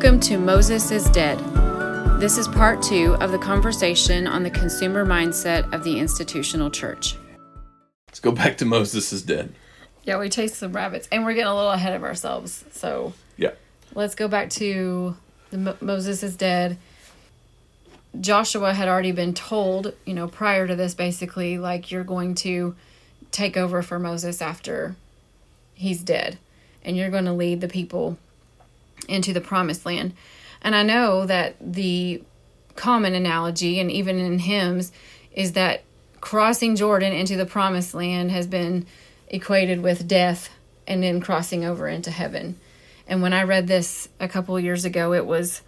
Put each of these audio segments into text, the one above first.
Welcome to Moses is Dead. This is part two of the conversation on the consumer mindset of the institutional church. Let's go back to Moses is Dead. Yeah, we chased some rabbits and we're getting a little ahead of ourselves. So Yeah. let's go back to the Mo- Moses is Dead. Joshua had already been told, you know, prior to this, basically, like you're going to take over for Moses after he's dead, and you're going to lead the people into the promised land. And I know that the common analogy, and even in hymns, is that crossing Jordan into the promised land has been equated with death and then crossing over into heaven. And when I read this a couple years ago, it was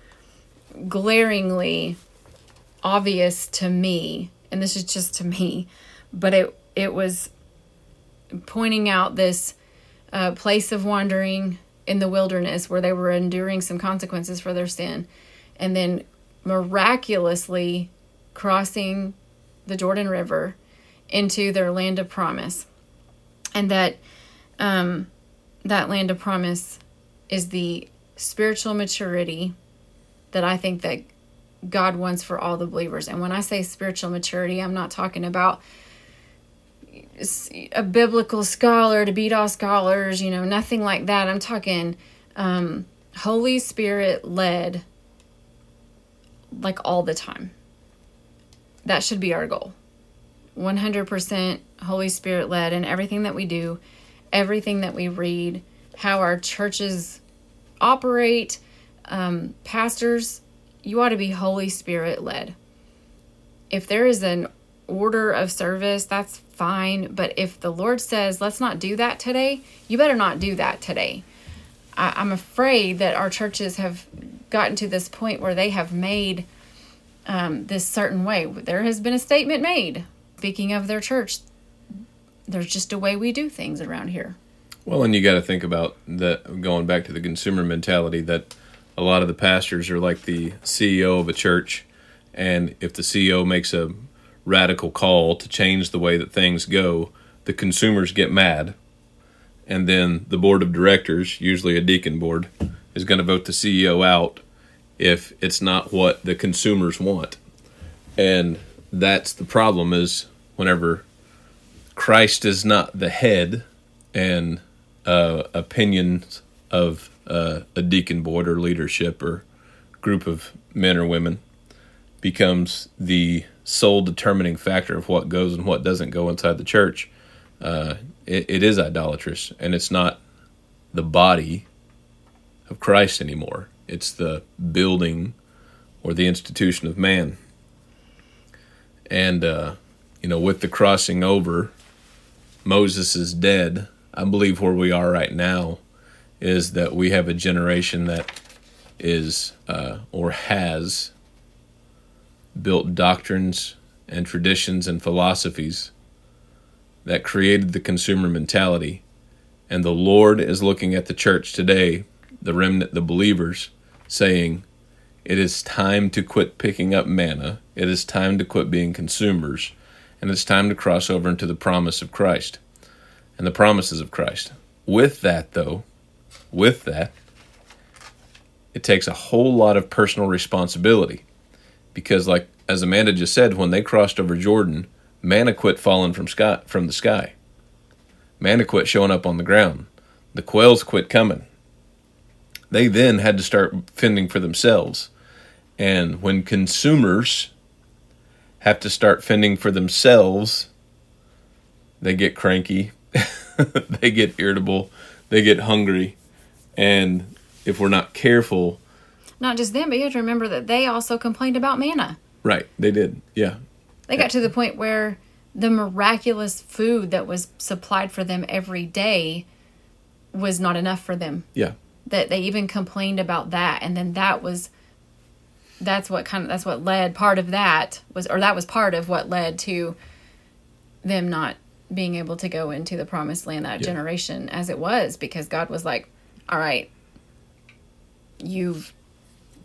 glaringly obvious to me, and this is just to me, but it it was pointing out this uh, place of wandering in the wilderness where they were enduring some consequences for their sin, and then miraculously crossing the Jordan River into their land of promise, and that um, that land of promise is the spiritual maturity that I think that God wants for all the believers. And when I say spiritual maturity, I'm not talking about a biblical scholar to beat all scholars, you know, nothing like that. I'm talking um, Holy Spirit led, like all the time. That should be our goal. 100% Holy Spirit led in everything that we do, everything that we read, how our churches operate. Um, pastors, you ought to be Holy Spirit led. If there is an order of service, that's fine. But if the Lord says, let's not do that today, you better not do that today. I, I'm afraid that our churches have gotten to this point where they have made um, this certain way. There has been a statement made. Speaking of their church, there's just a way we do things around here. Well, and you got to think about that going back to the consumer mentality that a lot of the pastors are like the CEO of a church, and if the CEO makes a radical call to change the way that things go, the consumers get mad, and then the board of directors, usually a deacon board, is going to vote the CEO out if it's not what the consumers want. And that's the problem is whenever Christ is not the head and uh, opinions of uh, a deacon board or leadership or group of men or women becomes the sole determining factor of what goes and what doesn't go inside the church, uh, it, it is idolatrous and it's not the body of Christ anymore. It's the building or the institution of man. And, uh, you know, with the crossing over, Moses is dead. I believe where we are right now is that we have a generation that is uh, or has built doctrines and traditions and philosophies that created the consumer mentality. And the Lord is looking at the church today, the remnant, the believers, saying, It is time to quit picking up manna. It is time to quit being consumers. And it's time to cross over into the promise of Christ and the promises of Christ. With that, though, with that, it takes a whole lot of personal responsibility because, like as Amanda just said, when they crossed over Jordan, manna quit falling from sky from the sky. Manna quit showing up on the ground. The quails quit coming. They then had to start fending for themselves. And when consumers have to start fending for themselves, they get cranky, they get irritable, they get hungry, and if we're not careful, Not just them, but you have to remember that they also complained about manna. right, they did. Yeah. They got to the point where the miraculous food that was supplied for them every day was not enough for them. Yeah. That they even complained about that, and then that was that's what kind of that's what led part of that was or that was part of what led to them not being able to go into the promised land that Yeah. generation as it was because God was like, "All right, you've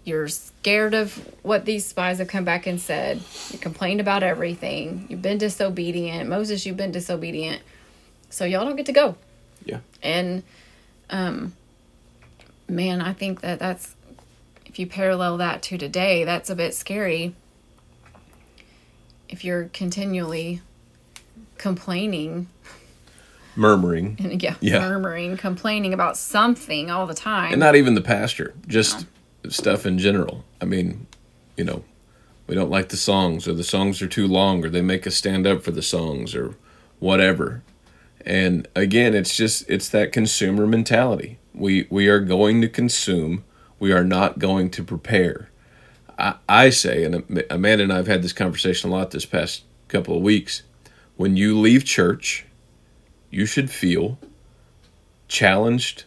you're scared of what these spies have come back and said. You complained about everything. You've been disobedient. Moses, you've been disobedient. So y'all don't get to go. Yeah. And um man, I think that that's if you parallel that to today, that's a bit scary. If you're continually complaining, Murmuring. and yeah, Yeah. murmuring, complaining about something all the time. And not even the pastor, just stuff in general. I mean, you know, we don't like the songs, or the songs are too long, or they make us stand up for the songs, or whatever. And again, it's just it's that consumer mentality. We we are going to consume. We are not going to prepare. I, I say, and Amanda and I have had this conversation a lot this past couple of weeks. When you leave church, you should feel challenged,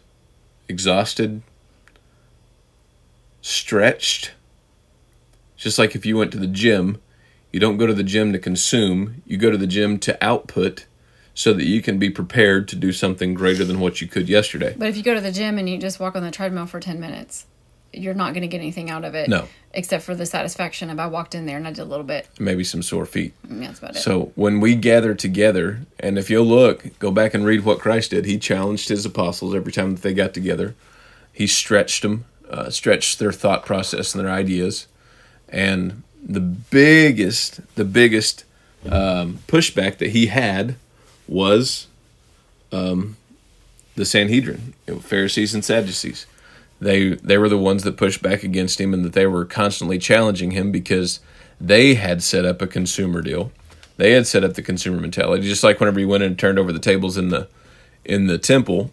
exhausted, stretched. Just like if you went to the gym, you don't go to the gym to consume, you go to the gym to output so that you can be prepared to do something greater than what you could yesterday. but if you go to the gym and you just walk on the treadmill for 10 minutes, you're not going to get anything out of it. No. Except for the satisfaction of I walked in there and I did a little bit. Maybe some sore feet. Mm, and that's about it. So when we gather together, and if you'll look, go back and read what Christ did. He challenged his apostles every time that they got together. He stretched them, uh, stretched their thought process and their ideas. And the biggest, the biggest um, pushback that he had was um, the Sanhedrin, you know, Pharisees and Sadducees. They they were the ones that pushed back against him, and that they were constantly challenging him because they had set up a consumer deal. They had set up the consumer mentality, just like whenever you went and turned over the tables in the in the temple.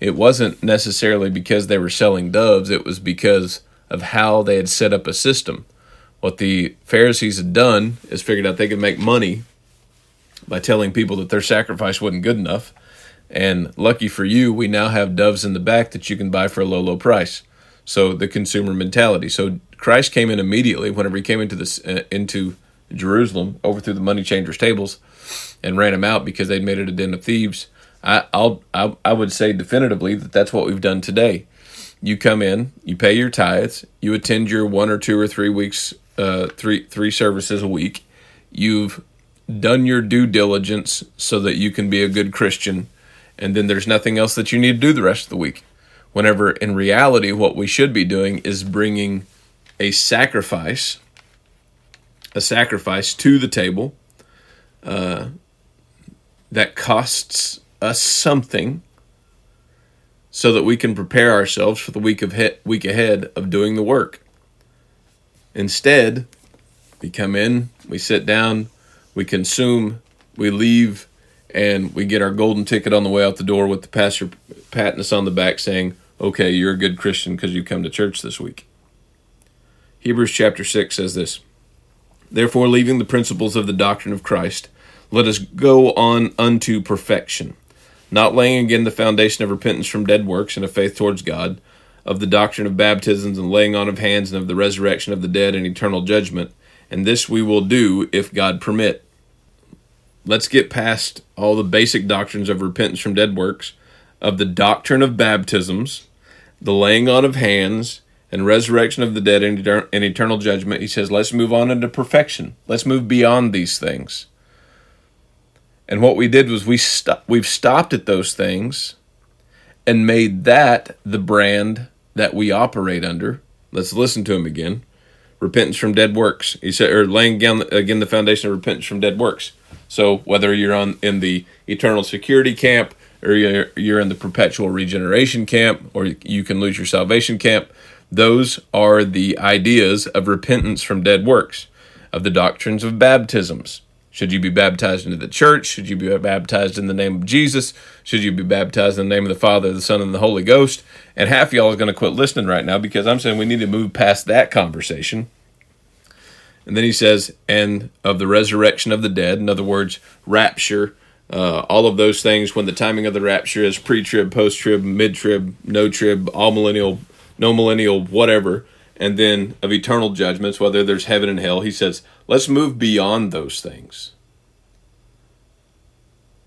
It wasn't necessarily because they were selling doves; it was because of how they had set up a system. What the Pharisees had done is figured out they could make money by telling people that their sacrifice wasn't good enough. And lucky for you, we now have doves in the back that you can buy for a low, low price. So the consumer mentality. So Christ came in immediately whenever he came into this uh, into Jerusalem, overthrew the money changers' tables, and ran them out because they'd made it a den of thieves. I, I'll I, I would say definitively that that's what we've done today. You come in, you pay your tithes, you attend your one or two or three weeks, uh, three three services a week. You've done your due diligence so that you can be a good Christian, and then there's nothing else that you need to do the rest of the week. Whenever in reality, what we should be doing is bringing a sacrifice, a sacrifice to the table uh, that costs us something, so that we can prepare ourselves for the week of he- week ahead of doing the work. Instead, we come in, we sit down, we consume, we leave, and we get our golden ticket on the way out the door with the pastor patting us on the back saying, Okay, you're a good Christian because you come to church this week. Hebrews chapter 6 says this Therefore, leaving the principles of the doctrine of Christ, let us go on unto perfection, not laying again the foundation of repentance from dead works and of faith towards God, of the doctrine of baptisms and laying on of hands and of the resurrection of the dead and eternal judgment. And this we will do if God permit. Let's get past all the basic doctrines of repentance from dead works, of the doctrine of baptisms, the laying on of hands, and resurrection of the dead and eternal judgment. He says, let's move on into perfection. Let's move beyond these things. And what we did was we sto- we've stopped at those things and made that the brand that we operate under. Let's listen to him again. Repentance from dead works. He said, or laying down again the foundation of repentance from dead works. So whether you're on in the eternal security camp, or you're, you're in the perpetual regeneration camp, or you can lose your salvation camp, those are the ideas of repentance from dead works, of the doctrines of baptisms. Should you be baptized into the church? Should you be baptized in the name of Jesus? Should you be baptized in the name of the Father, the Son, and the Holy Ghost? And half of y'all is going to quit listening right now because I'm saying we need to move past that conversation. And then he says, and of the resurrection of the dead, in other words, rapture, uh, all of those things when the timing of the rapture is pre trib, post trib, mid trib, no trib, amillennial, no millennial, whatever. And then of eternal judgments, whether there's heaven and hell. He says, let's move beyond those things.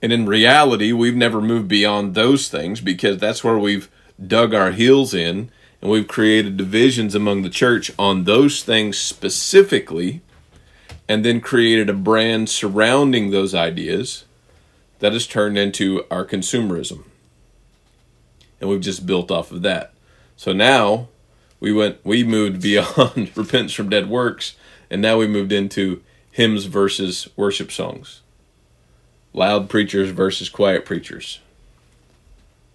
And in reality, we've never moved beyond those things because that's where we've dug our heels in and we've created divisions among the church on those things specifically and then created a brand surrounding those ideas that has turned into our consumerism. And we've just built off of that. So now we went we moved beyond repentance from dead works and now we moved into hymns versus worship songs. Loud preachers versus quiet preachers.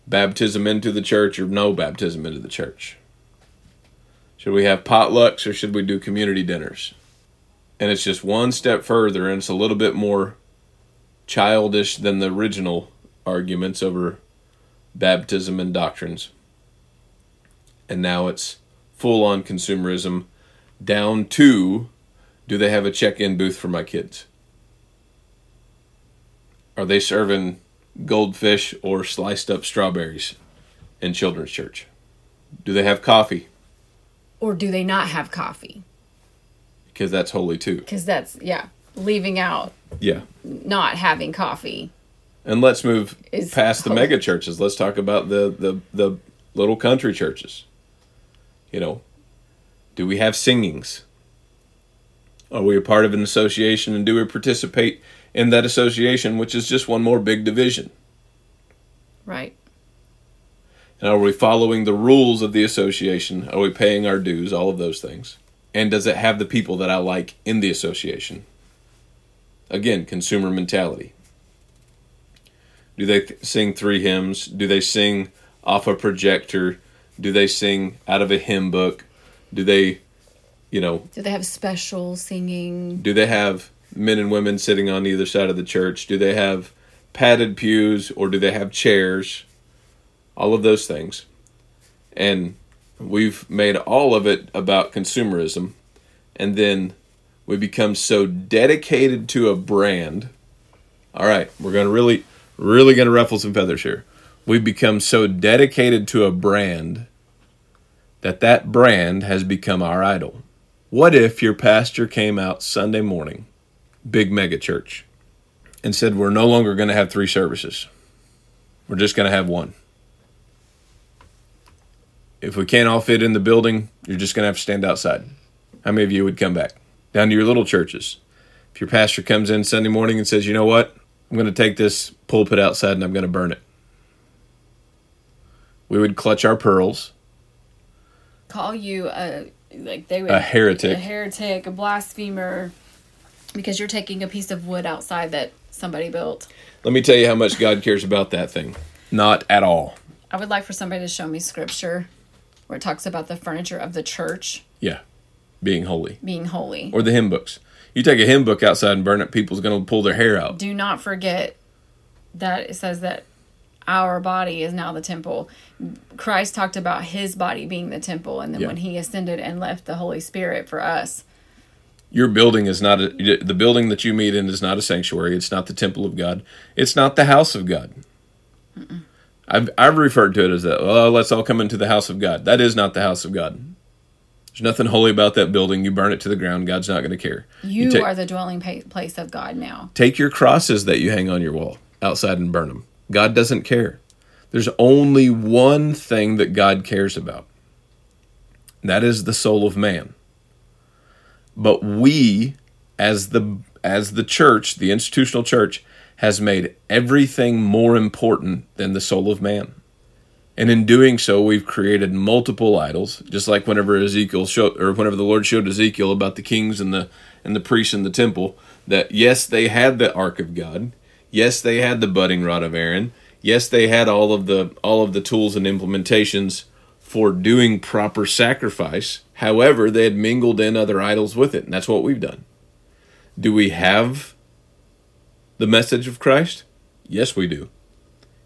Baptism into the church or no baptism into the church? Should we have potlucks or should we do community dinners? And it's just one step further and it's a little bit more childish than the original arguments over baptism and doctrines. And now it's full on consumerism down to do they have a check in booth for my kids? Are they serving goldfish or sliced up strawberries in children's church? Do they have coffee? Or do they not have coffee? Because that's holy too. Because that's, yeah, leaving out Yeah. not having coffee. And let's move past the mega churches. Let's talk about the, the, the little country churches. You know, do we have singings? Are we a part of an association and do we participate in that association, which is just one more big division? Right. And are we following the rules of the association? Are we paying our dues? All of those things. And does it have the people that I like in the association? Again, consumer mentality. Do they th- sing three hymns? Do they sing off a projector? Do they sing out of a hymn book? Do they, you know, Do they have special singing? do they have men and women sitting on either side of the church? Do they have padded pews or do they have chairs? All of those things. And we've made all of it about consumerism. And then we become so dedicated to a brand. All right, we're going to really, really going to ruffle some feathers here. We've become so dedicated to a brand that that brand has become our idol. What if your pastor came out Sunday morning, big mega church, and said, We're no longer going to have three services. We're just going to have one. If we can't all fit in the building, you're just going to have to stand outside. How many of you would come back? Down to your little churches. If your pastor comes in Sunday morning and says, You know what? I'm going to take this pulpit outside and I'm going to burn it. We would clutch our pearls, Call you a, like they would, a heretic. a heretic, a blasphemer, because you're taking a piece of wood outside that somebody built. Let me tell you how much God cares about that thing. Not at all. I would like for somebody to show me scripture where it talks about the furniture of the church Yeah. Being holy. being holy. Or the hymn books. You take a hymn book outside and burn it, people's going to pull their hair out. Do not forget that it says that our body is now the temple. Christ talked about his body being the temple, and then Yeah. when he ascended and left the Holy Spirit for us, Your building is not a, the building that you meet in is not a sanctuary. It's not the temple of God. It's not the house of God. I've I've referred to it as that. Well, let's all come into the house of God. That is not the house of God. There's nothing holy about that building. You burn it to the ground. God's not going to care. you, take- are the dwelling place of God now. Take your crosses that you hang on your wall outside and burn them. God doesn't care. There's only one thing that God cares about. That is the soul of man. But we as the as the church, the institutional church has made everything more important than the soul of man. And in doing so, we've created multiple idols, just like whenever Ezekiel showed, or whenever the Lord showed Ezekiel about the kings and the and the priests in the temple, that yes, they had the ark of God, yes, they had the budding rod of Aaron, yes, they had all of the all of the tools and implementations for doing proper sacrifice. However, they had mingled in other idols with it, and that's what we've done. Do we have the message of Christ? Yes, we do.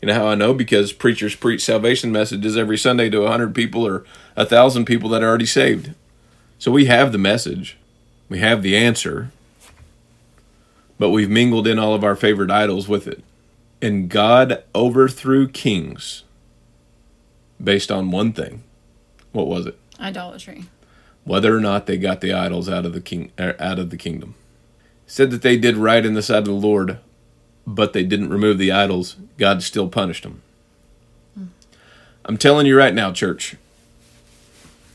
You know how I know? Because preachers preach salvation messages every Sunday to a hundred people or a thousand people that are already saved. So we have the message, we have the answer, but we've mingled in all of our favorite idols with it. And God overthrew kings based on one thing. What was it? Idolatry. Whether or not they got the idols out of the king er, out of the kingdom. Said that they did right in the sight of the Lord, but they didn't remove the idols. God still punished them. I'm telling you right now, church,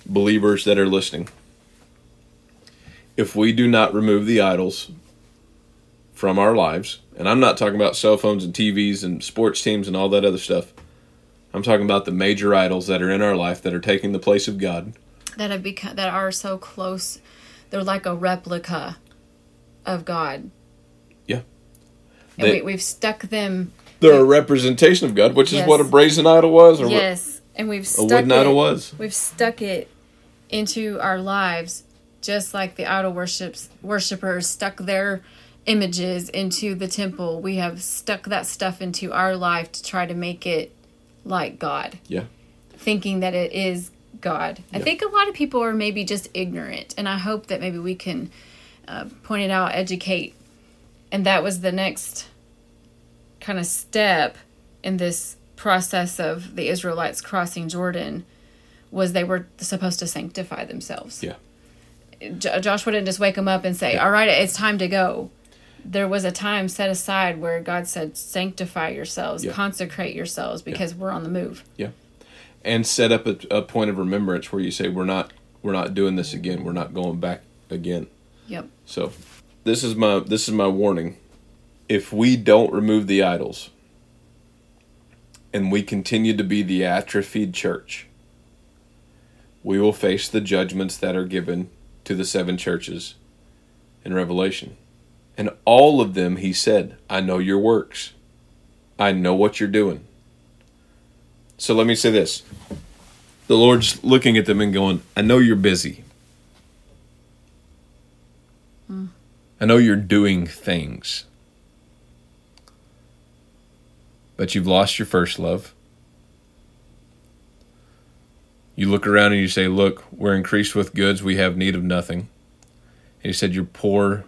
believers that are listening, if we do not remove the idols from our lives, and I'm not talking about cell phones and TVs and sports teams and all that other stuff. I'm talking about the major idols that are in our life that are taking the place of God. that have become that are so close. They're like a replica of God. Yeah. And we, we've stuck them. They're a representation of God, which is what a brazen idol was, or Yes, and we've what a stuck wooden it, idol was. We've stuck it into our lives, just like the idol worships worshippers stuck their images into the temple. We have stuck that stuff into our life to try to make it like God, Yeah. thinking that it is God. I think a lot of people are maybe just ignorant, and I hope that maybe we can uh, point it out, educate, and that was the next kind of step in this process of the Israelites crossing Jordan was they were supposed to sanctify themselves. Yeah. Jo- Joshua didn't just wake them up and say, "All right, it's time to go." There was a time set aside where God said, "Sanctify yourselves, Yeah. consecrate yourselves, because we're on the move." Yeah. And set up a, a point of remembrance where you say we're not we're not doing this again we're not going back again Yep. so this is my this is my warning if we don't remove the idols and we continue to be the atrophied church we will face the judgments that are given to the seven churches in revelation and all of them he said i know your works i know what you're doing so let me say this the Lord's looking at them and going, I know you're busy. Hmm. I know you're doing things. But you've lost your first love. You look around and you say, Look, we're increased with goods, we have need of nothing. And he said, You're poor,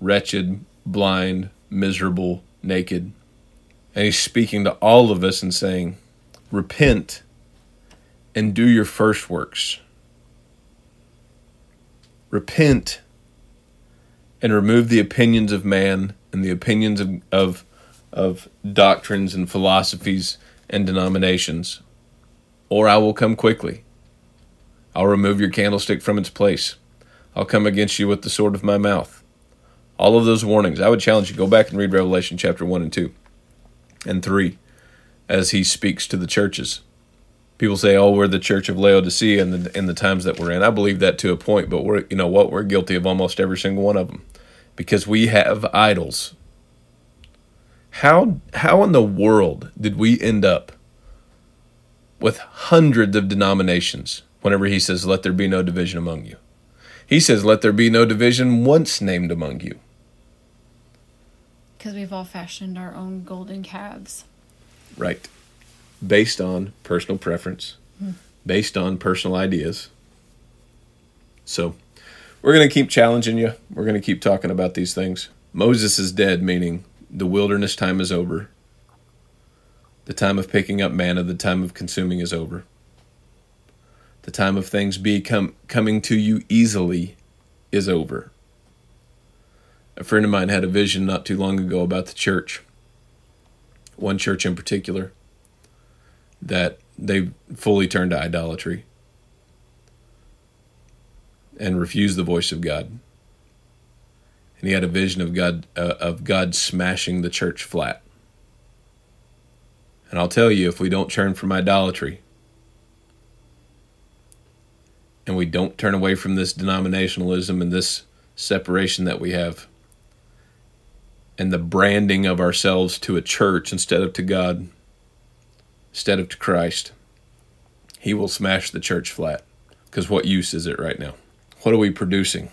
wretched, blind, miserable, naked. And he's speaking to all of us and saying, Repent and do your first works. Repent and remove the opinions of man and the opinions of, of, of doctrines and philosophies and denominations, or I will come quickly. I'll remove your candlestick from its place. I'll come against you with the sword of my mouth. All of those warnings. I would challenge you go back and read Revelation chapter 1 and 2 and 3 as he speaks to the churches people say, "Oh, we're the church of Laodicea in the in the times that we're in." I believe that to a point, but we're you know what we're guilty of almost every single one of them because we have idols. How how in the world did we end up with hundreds of denominations? Whenever he says, "Let there be no division among you," he says, "Let there be no division once named among you." Because we've all fashioned our own golden calves. Right. Based on personal preference, hmm. based on personal ideas. So, we're going to keep challenging you. We're going to keep talking about these things. Moses is dead, meaning the wilderness time is over. The time of picking up manna, the time of consuming is over. The time of things become coming to you easily is over. A friend of mine had a vision not too long ago about the church. One church in particular that they fully turned to idolatry and refused the voice of God. And he had a vision of God uh, of God smashing the church flat. And I'll tell you, if we don't turn from idolatry and we don't turn away from this denominationalism and this separation that we have and the branding of ourselves to a church instead of to God, instead of to Christ, He will smash the church flat. Because what use is it right now? What are we producing?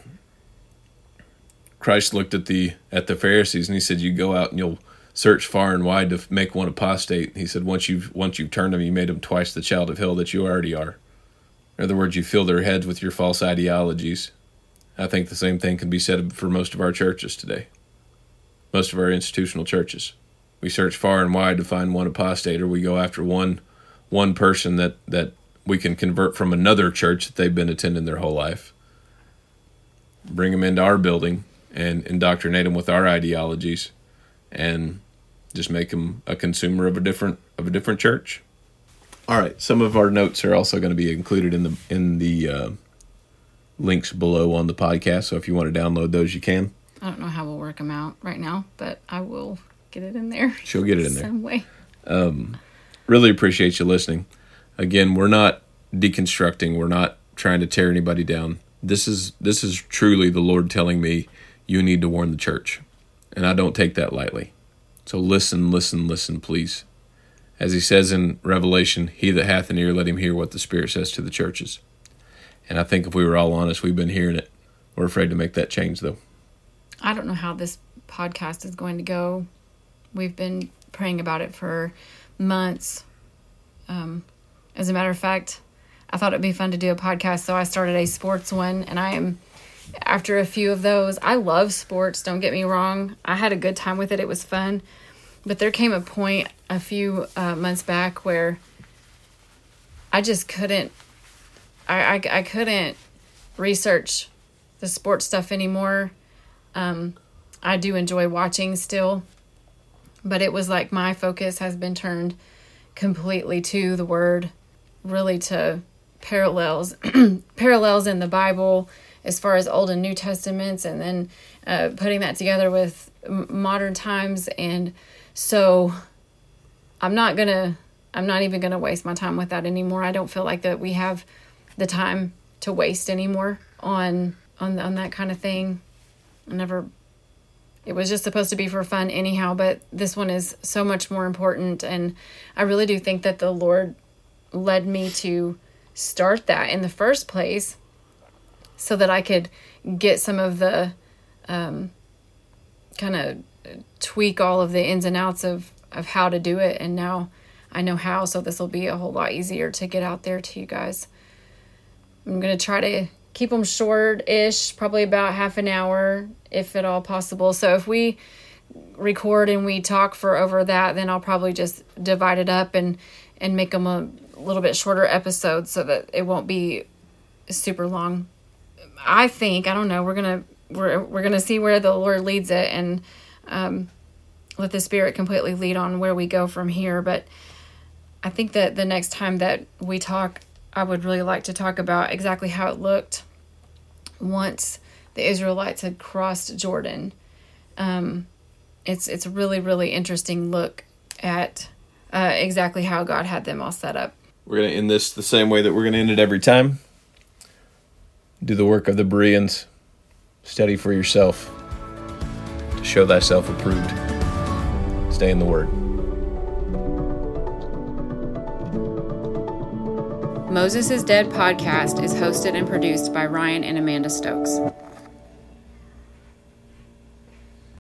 Christ looked at the at the Pharisees and he said, "You go out and you'll search far and wide to make one apostate." He said, "Once you've once you've turned them, you made them twice the child of hell that you already are." In other words, you fill their heads with your false ideologies. I think the same thing can be said for most of our churches today. Most of our institutional churches. We search far and wide to find one apostate, or we go after one one person that, that we can convert from another church that they've been attending their whole life. Bring them into our building and indoctrinate them with our ideologies, and just make them a consumer of a different of a different church. All right, some of our notes are also going to be included in the in the uh, links below on the podcast. So if you want to download those, you can. I don't know how we'll work them out right now, but I will get it in there. She'll get it in there. Some way. Um, really appreciate you listening. Again, we're not deconstructing, we're not trying to tear anybody down. This is this is truly the Lord telling me you need to warn the church. And I don't take that lightly. So listen, listen, listen, please. As he says in Revelation, he that hath an ear, let him hear what the Spirit says to the churches. And I think if we were all honest, we've been hearing it. We're afraid to make that change, though. I don't know how this podcast is going to go. We've been praying about it for months. Um, as a matter of fact, I thought it'd be fun to do a podcast, so I started a sports one, and I am after a few of those. I love sports, don't get me wrong. I had a good time with it, it was fun. But there came a point a few uh, months back where I just couldn't, I, I, I couldn't research the sports stuff anymore. Um, I do enjoy watching still, but it was like my focus has been turned completely to the word, really to parallels, parallels in the Bible as far as Old and New Testaments, and then uh, putting that together with modern times. And so I'm not gonna, I'm not even gonna waste my time with that anymore. I don't feel like that we have the time to waste anymore on on on that kind of thing. Never. It was just supposed to be for fun anyhow, but this one is so much more important, and I really do think that the Lord led me to start that in the first place so that I could get some of the um, kind of tweak all of the ins and outs of, of how to do it. And now I know how, so this will be a whole lot easier to get out there to you guys. I'm going to try to keep them short ish, probably about half an hour, if at all possible. So if we record and we talk for over that, then I'll probably just divide it up and and make them a little bit shorter episodes so that it won't be super long. I think I don't know. We're gonna we're we're gonna see where the Lord leads it and um, let the Spirit completely lead on where we go from here. But I think that the next time that we talk, I would really like to talk about exactly how it looked once the Israelites had crossed Jordan. Um, it's it's a really really interesting look at uh, exactly how God had them all set up. We're gonna end this the same way that we're gonna end it every time do the work of the Bereans, study for yourself, to show thyself approved. Stay in the Word. Moses is Dead podcast is hosted and produced by Ryan and Amanda Stokes.